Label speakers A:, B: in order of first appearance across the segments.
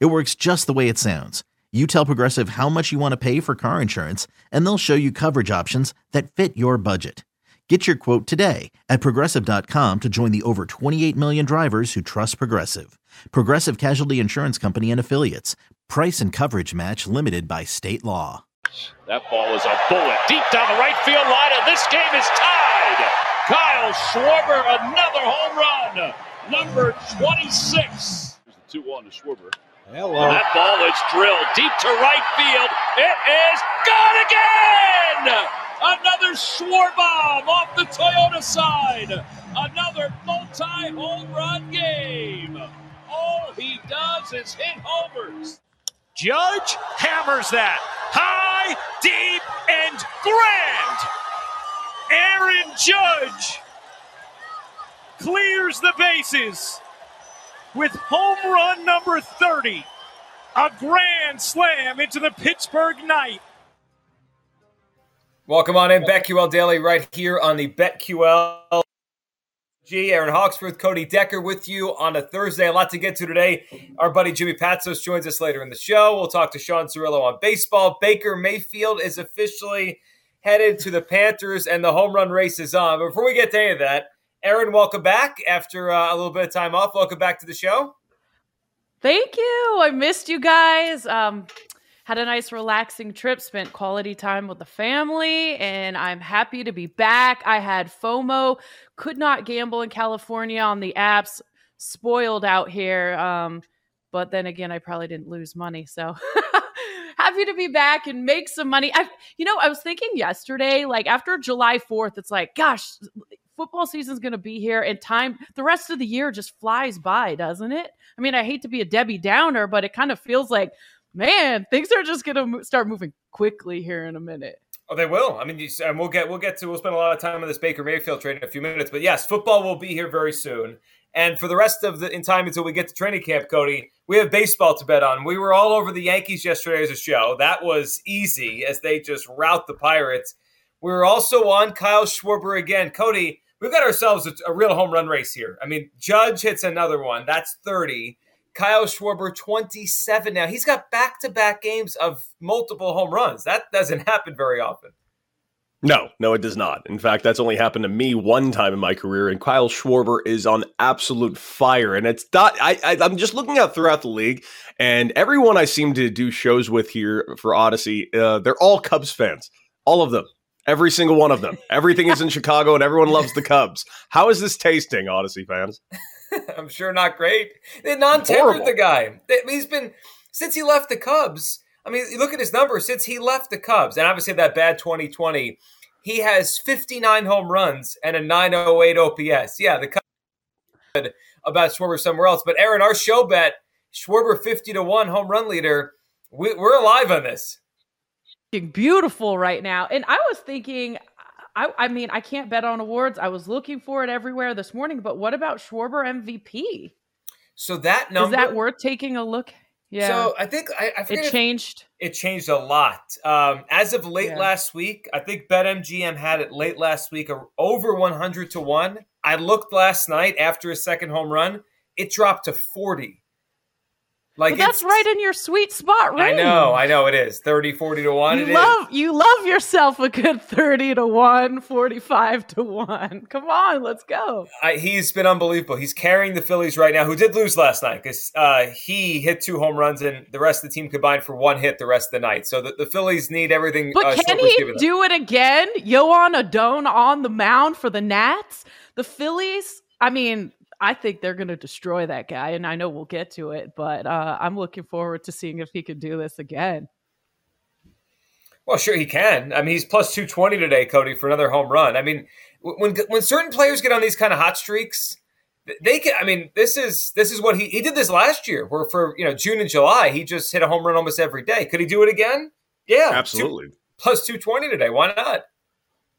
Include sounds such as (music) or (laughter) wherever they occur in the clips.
A: It works just the way it sounds. You tell Progressive how much you want to pay for car insurance, and they'll show you coverage options that fit your budget. Get your quote today at progressive.com to join the over 28 million drivers who trust Progressive. Progressive Casualty Insurance Company and Affiliates. Price and coverage match limited by state law.
B: That ball is a bullet deep down the right field line, and this game is tied. Kyle Schwarber, another home run, number 26. Here's the 2 1 to Schwarber.
C: Hello.
B: And that ball is drilled deep to right field. It is gone again! Another Schwarbomb off the Toyota side. Another multi-home run game. All he does is hit homers. Judge hammers that high, deep, and grand. Aaron Judge clears the bases with home run number 30. A grand slam into the Pittsburgh night.
D: Welcome on in, BetQL Daily, right here on the BetQL. G. Erin Hawksworth, Cody Decker with you on a Thursday. A lot to get to today. Our buddy Jimmy Patsos joins us later in the show. We'll talk to Sean Zerillo on baseball. Baker Mayfield is officially headed to the Panthers, and the home run race is on. But before we get to any of that, Erin, welcome back after uh, a little bit of time off. Welcome back to the show.
E: Thank you. I missed you guys. Um, had a nice relaxing trip, spent quality time with the family, and I'm happy to be back. I had FOMO, could not gamble in California on the apps, spoiled out here. Um, but then again, I probably didn't lose money. So (laughs) happy to be back and make some money. I, you know, I was thinking yesterday, like after July 4th, it's like, gosh, football season's going to be here and time the rest of the year just flies by doesn't it i mean i hate to be a debbie downer but it kind of feels like man things are just going to mo- start moving quickly here in a minute
D: Oh, they will. I mean, you, and we'll get we'll get to we'll spend a lot of time on this Baker Mayfield trade in a few minutes. But yes, football will be here very soon. And for the rest of the in time until we get to training camp, Cody, we have baseball to bet on. We were all over the Yankees yesterday as a show. That was easy as they just rout the Pirates. We were also on Kyle Schwarber again. Cody, we've got ourselves a, a, real home run race here. I mean, Judge hits another one. That's 30. Kyle Schwarber, 27 now. He's got back to back games of multiple home runs. That doesn't (laughs) happen very often.
C: No, no, it does not. In fact, that's only happened to me one time in my career, and Kyle Schwarber is on absolute fire. And it's not, I, I, I'm just looking out throughout the league, and everyone I seem to do shows with here for Odyssey, uh, they're all Cubs fans. All of them. Every single one of them. (laughs) Everything is in Chicago and everyone loves the Cubs. How is this tasting, Odyssey fans? (laughs)
D: I'm sure not great. They non-tendered the guy. He's been since he left the Cubs. I mean, look at his numbers since he left the Cubs, and obviously that bad 2020. He has 59 home runs and a 908 OPS. Yeah, the Cubs about Schwarber somewhere else. But Erin, our show bet Schwarber 50 to one home run leader. We, we're alive on this
E: beautiful right now. And I was thinking, I, I mean, I can't bet on awards. I was looking for it everywhere this morning, but what about Schwarber MVP?
D: So that number
E: is that worth taking a look? Yeah.
D: So I think I, I
E: it changed.
D: It changed a lot. Um, as of late yeah. last week, I think BetMGM had it late last week over 100 to one. I looked last night after his second home run, it dropped to 40.
E: Like that's right in your sweet spot, right?
D: I know, I know it is. 30, 40 to 1.
E: You love is. you love yourself a good 30 to 1, 45 to 1. (laughs) Come on, let's go.
D: I, he's been unbelievable. He's carrying the Phillies right now, who did lose last night because uh, he hit two home runs and the rest of the team combined for one hit the rest of the night. So the, the Phillies need everything.
E: But uh, can he do it again? Joan Adon on the mound for the Nats? The Phillies, I mean, I think they're going to destroy that guy, and I know we'll get to it, but uh, I'm looking forward to seeing if he can do this again.
D: Well, sure he can. I mean, he's plus two twenty today, Cody, for another home run. I mean, when when certain players get on these kind of hot streaks, they can. I mean, this is this is what he he did this last year, where for you know June and July he just hit a home run almost every day. Could he do it again? Yeah,
C: absolutely.
D: Two, plus two twenty today. Why not?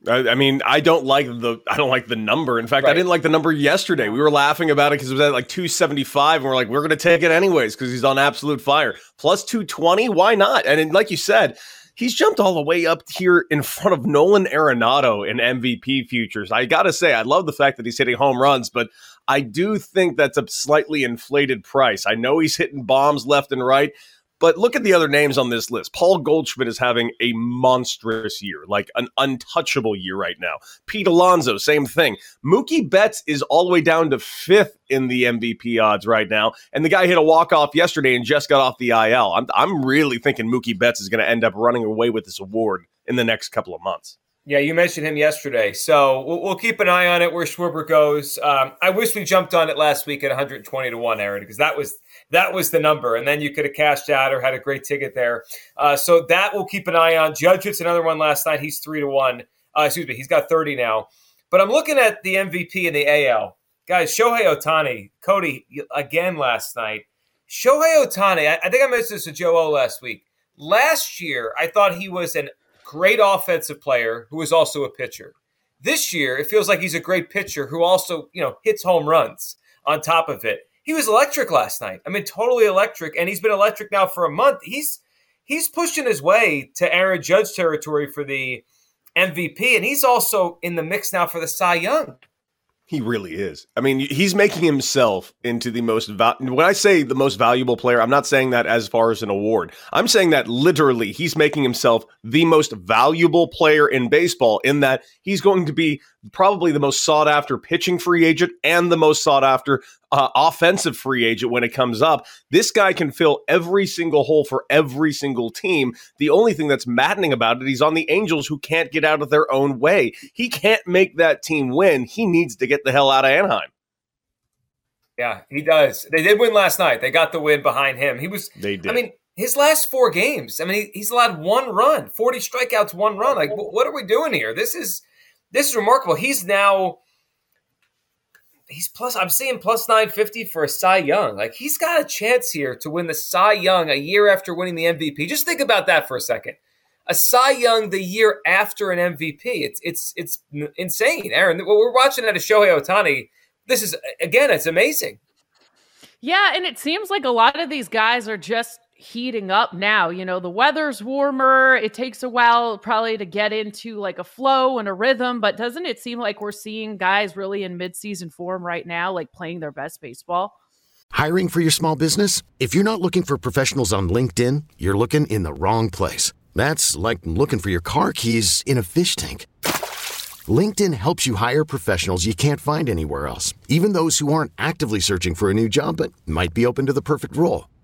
C: I, I, mean, I don't like the I don't like the number. In fact, right. I didn't like the number yesterday. We were laughing about it because it was at like 275, and we're like, we're going to take it anyways because he's on absolute fire. Plus 220, why not? And like you said, he's jumped all the way up here in front of Nolan Arenado in MVP futures. I got to say, I love the fact that he's hitting home runs, but I do think that's a slightly inflated price. I know he's hitting bombs left and right, but look at the other names on this list. Paul Goldschmidt is having a monstrous year, like an untouchable year right now. Pete Alonso, same thing. Mookie Betts is all the way down to fifth in the MVP odds right now. And the guy hit a walk-off yesterday and just got off the IL. I'm, I'm really thinking Mookie Betts is going to end up running away with this award in the next couple of months.
D: Yeah, you mentioned him yesterday, so we'll, we'll, keep an eye on it where Schwarber goes. Um, I wish we jumped on it last week at 120 to one, Erin, because that was that was the number, and then you could have cashed out or had a great ticket there. Uh, so that we'll keep an eye on. Judge hits another one last night. He's three to one. Uh, excuse me, he's got 30 now. But I'm looking at the MVP in the AL, guys. Shohei Ohtani, Cody again last night. Shohei Ohtani, I, I think I mentioned this to Joe O last week. Last year, I thought he was an great offensive player who is also a pitcher. This year, it feels like he's a great pitcher who also, you know, hits home runs on top of it. He was electric last night. I mean, totally electric, and he's been electric now for a month. He's he's pushing his way to Aaron Judge territory for the MVP, and he's also in the mix now for the Cy Young.
C: He really is. I mean, he's making himself into the most val- when I say the most valuable player, I'm not saying that as far as an award. I'm saying that literally he's making himself the most valuable player in baseball in that he's going to be probably the most sought after pitching free agent and the most sought after uh, offensive free agent when it comes up. This guy can fill every single hole for every single team. The only thing that's maddening about it, he's on the Angels who can't get out of their own way. He can't make that team win. He needs to get the hell out of Anaheim.
D: Yeah, he does. They did win last night. They got the win behind him. He was.
C: They did.
D: I mean, his last four games. I mean, he, he's allowed one run, forty strikeouts, one run. Like, what are we doing here? This is this is remarkable. He's now he's plus I'm seeing plus 950 for a Cy Young. Like he's got a chance here to win the Cy Young a year after winning the MVP. Just think about that for a second. A Cy Young the year after an MVP. It's it's it's insane, Erin. What we're watching at a Shohei Ohtani, this is again, it's amazing.
E: Yeah, and it seems like a lot of these guys are just heating up now. You know, the weather's warmer. It takes a while probably to get into like a flow and a rhythm, but doesn't it seem like we're seeing guys really in midseason form right now, like playing their best baseball?
F: Hiring for your small business? If you're not looking for professionals on LinkedIn, you're looking in the wrong place. That's like looking for your car keys in a fish tank. LinkedIn helps you hire professionals you can't find anywhere else, even those who aren't actively searching for a new job but might be open to the perfect role.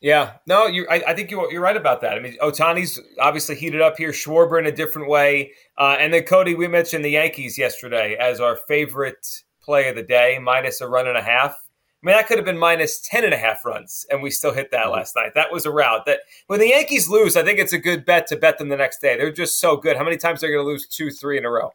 D: Yeah, no, you. I, I, think you, you're right about that. I mean, Ohtani's obviously heated up here. Schwarber in a different way, uh, and then Cody. We mentioned the Yankees yesterday as our favorite play of the day, minus a run and a half. I mean, that could have been minus 10 and a half runs, and we still hit that mm-hmm. last night. That was a route that when the Yankees lose, I think it's a good bet to bet them the next day. They're just so good. How many times they're going to lose two, three in a row?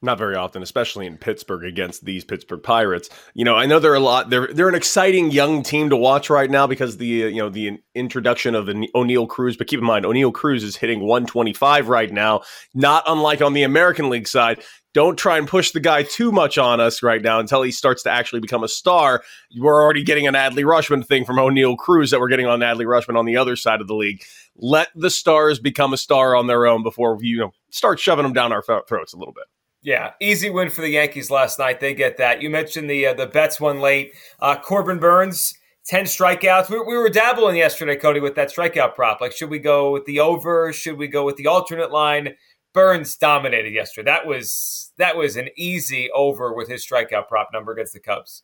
C: Not very often, especially in Pittsburgh against these Pittsburgh Pirates. You know, I know they're a lot. They're they're an exciting young team to watch right now because the uh, you know the introduction of Oneil Cruz. But keep in mind, Oneil Cruz is hitting 125 right now, not unlike on the American League side. Don't try and push the guy too much on us right now until he starts to actually become a star. We're already getting an Adley Rutschman thing from Oneil Cruz that we're getting on Adley Rutschman on the other side of the league. Let the stars become a star on their own before you know start shoving them down our throats a little bit.
D: Yeah, easy win for the Yankees last night. They get that. You mentioned the uh, the Betts one late. Uh, Corbin Burnes, ten strikeouts. We, we were dabbling yesterday, Cody, with that strikeout prop. Like, should we go with the over? Should we go with the alternate line? Burnes dominated yesterday. That was that was an easy over with his strikeout prop number against the Cubs.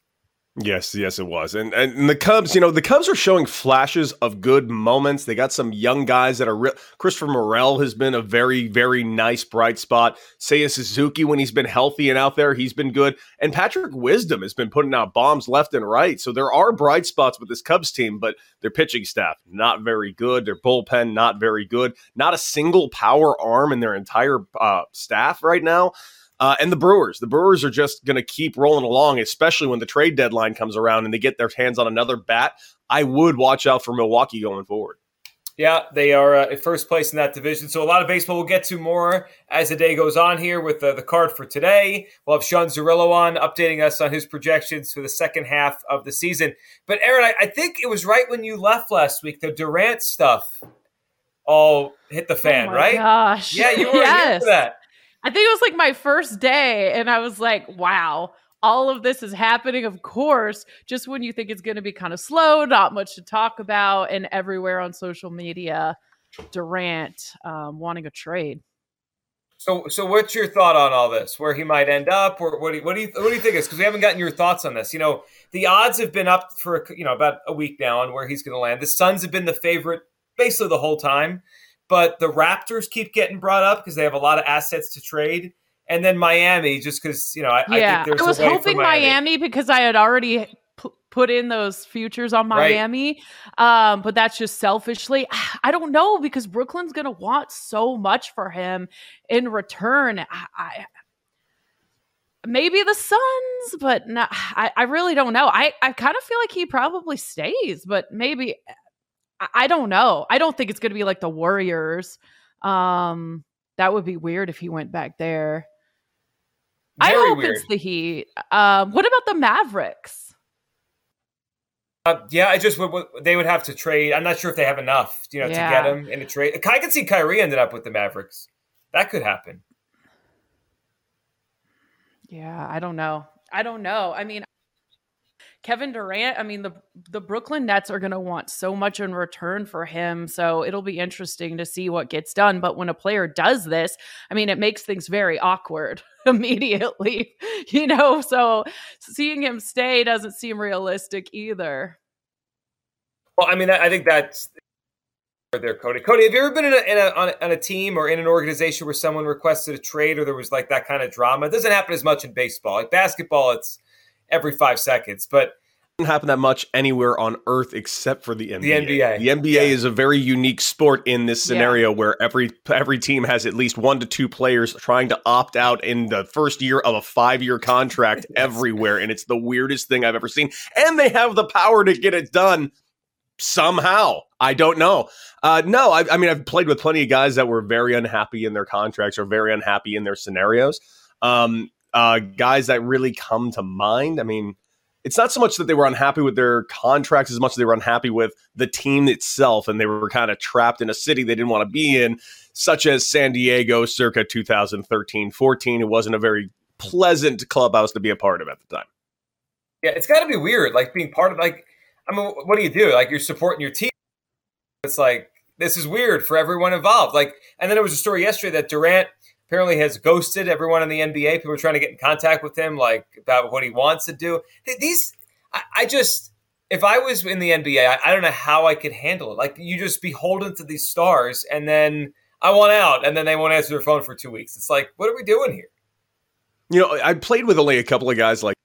C: Yes, yes, it was. And, and the Cubs, you know, the Cubs are showing flashes of good moments. They got some young guys that are real. Christopher Morel has been a very, very nice bright spot. Seiya Suzuki, when he's been healthy and out there, he's been good. And Patrick Wisdom has been putting out bombs left and right. So there are bright spots with this Cubs team, but their pitching staff, not very good. Their bullpen, not very good. Not a single power arm in their entire uh, staff right now. Uh, and the Brewers. The Brewers are just going to keep rolling along, especially when the trade deadline comes around and they get their hands on another bat. I would watch out for Milwaukee going forward.
D: Yeah, they are uh, at first place in that division. So a lot of baseball we'll get to more as the day goes on here with the, the card for today. We'll have Sean Zerillo on updating us on his projections for the second half of the season. But Erin, I, I think it was right when you left last week, the Durant stuff all hit the fan,
E: oh
D: right?
E: Gosh.
D: Yeah, you were yes. here for that.
E: I think it was like my first day, and I was like, wow, all of this is happening, of course, just when you think it's going to be kind of slow, not much to talk about, and everywhere on social media, Durant um, wanting a trade.
D: So, so what's your thought on all this? Where he might end up, or what do you, what do you what do you think is? Because we haven't gotten your thoughts on this. You know, the odds have been up for you know about a week now on where he's going to land. The Suns have been the favorite basically the whole time but the Raptors keep getting brought up because they have a lot of assets to trade. And then Miami, just because you know, I,
E: yeah,
D: I, I
E: was hoping
D: Miami.
E: Miami. because I had already put in those futures on Miami, right. um, but that's just selfishly. (sighs) I don't know because Brooklyn's going to want so much for him in return. I, I maybe the Suns, but no, (sighs) I, I really don't know. I, I kind of feel like he probably stays, but maybe I don't know. I don't think it's going to be like the Warriors. Um, that would be weird if he went back there. Very I hope weird. it's the Heat. Um, what about the Mavericks?
D: Uh, yeah, I just would, they would have to trade. I'm not sure if they have enough, you know, yeah. to get him in a trade. I could see Kyrie ended up with the Mavericks. That could happen.
E: Yeah, I don't know. I don't know. I mean, Kevin Durant, I mean the the Brooklyn Nets are going to want so much in return for him, so it'll be interesting to see what gets done, but when a player does this, I mean it makes things very awkward (laughs) immediately, you know, so seeing him stay doesn't seem realistic either.
D: Well, I mean I think that's there, Cody. Cody, have you ever been in a, in a, on, a, on a team or in an organization where someone requested a trade or there was like that kind of drama? It doesn't happen as much in baseball. Like basketball, it's every five seconds. But it
C: doesn't happen that much anywhere on earth except for the NBA.
D: The NBA,
C: the NBA yeah. is a very unique sport in this scenario yeah. where every every team has at least one to two players trying to opt out in the first year of a five year contract yes. (laughs) everywhere, and it's the weirdest thing I've ever seen. And they have the power to get it done somehow. I don't know. Uh, no, I, I mean I've played with plenty of guys that were very unhappy in their contracts or very unhappy in their scenarios. Um, uh, guys that really come to mind. I mean, it's not so much that they were unhappy with their contracts as much as they were unhappy with the team itself and they were kind of trapped in a city they didn't want to be in, such as San Diego circa 2013 14. It wasn't a very pleasant clubhouse to be a part of at the time.
D: Yeah, it's got to be weird, like being part of, like, I mean, what do you do? Like, you're supporting your team. It's like, this is weird for everyone involved. Like, and then there was a story yesterday that Durant apparently has ghosted everyone in the NBA. People are trying to get in contact with him, like about what he wants to do. These, I, I just, if I was in the NBA, I, I, don't know how I could handle it. Like you just beholden to these stars, and then I want out, and then they won't answer their phone for two weeks. It's like, what are we doing here?
C: You know, I played with only a couple of guys like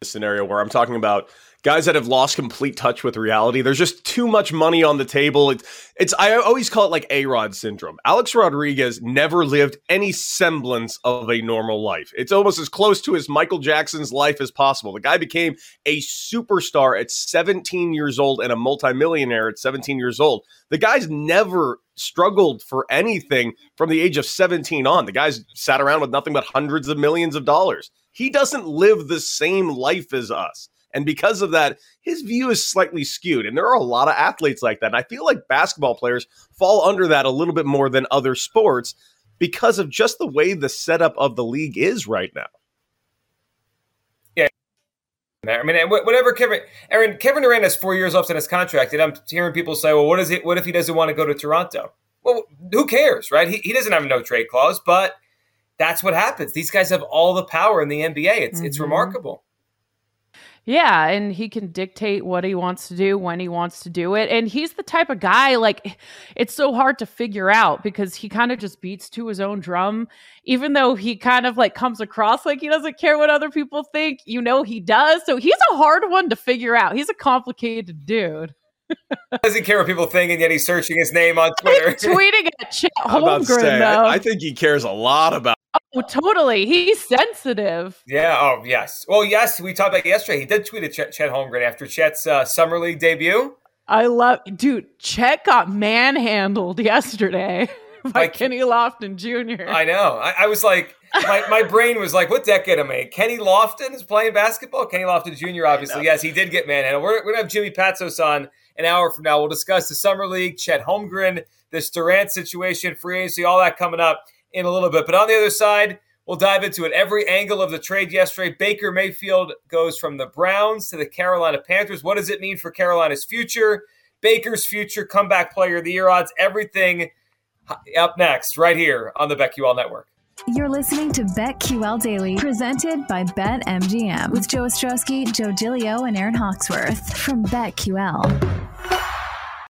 C: this scenario where I'm talking about guys that have lost complete touch with reality. There's just too much money on the table. It's, it's I always call it like A Rod syndrome. Alex Rodriguez never lived any semblance of a normal life. It's almost as close to his Michael Jackson's life as possible. The guy became a superstar at 17 years old and a multimillionaire at 17 years old. The guy's never struggled for anything from the age of 17 on. The guy's sat around with nothing but hundreds of millions of dollars. He doesn't live the same life as us. And because of that, his view is slightly skewed. And there are a lot of athletes like that. And I feel like basketball players fall under that a little bit more than other sports because of just the way the setup of the league is right now.
D: Yeah. I mean, whatever Kevin, Erin, Kevin Durant has four years left in his contract, and I'm hearing people say, "Well, what is it? What if he doesn't want to go to Toronto?" Well, who cares, right? He, he doesn't have a no trade clause, but that's what happens. These guys have all the power in the NBA. It's mm-hmm. it's remarkable.
E: Yeah, and he can dictate what he wants to do when he wants to do it. And he's the type of guy like it's so hard to figure out because he kind of just beats to his own drum even though he kind of like comes across like he doesn't care what other people think, you know he does. So he's a hard one to figure out. He's a complicated dude. (laughs)
D: doesn't care what people think, and yet he's searching his name on (laughs) Twitter.
E: tweeting at Chet Holmgren, say, though.
C: I, I, think he cares a lot about
E: Oh, totally. He's sensitive.
D: Yeah. Oh, yes. Well, yes. We talked about yesterday. He did tweet at Chet, Chet Holmgren after Chet's uh, summer league debut.
E: I love, dude. Chet got manhandled yesterday (laughs) by like, Kenny Lofton Jr.
D: I know. I, I was like, my, my (laughs) brain was like, what decade am I? Kenny Lofton is playing basketball. Kenny Lofton Jr. Obviously, yes, he did get manhandled. We're, we're gonna have Jimmy Patsos on an hour from now. We'll discuss the summer league, Chet Holmgren, this Durant situation, free agency, all that coming up in a little bit. But on the other side, we'll dive into it. Every angle of the trade yesterday. Baker Mayfield goes from the Browns to the Carolina Panthers. What does it mean for Carolina's future? Baker's future, comeback player of the year odds, everything up next, right here on the BetQL Network.
G: You're listening to BetQL Daily, presented by BetMGM, with Joe Ostrowski, Joe Gilio, and Erin Hawksworth from BetQL.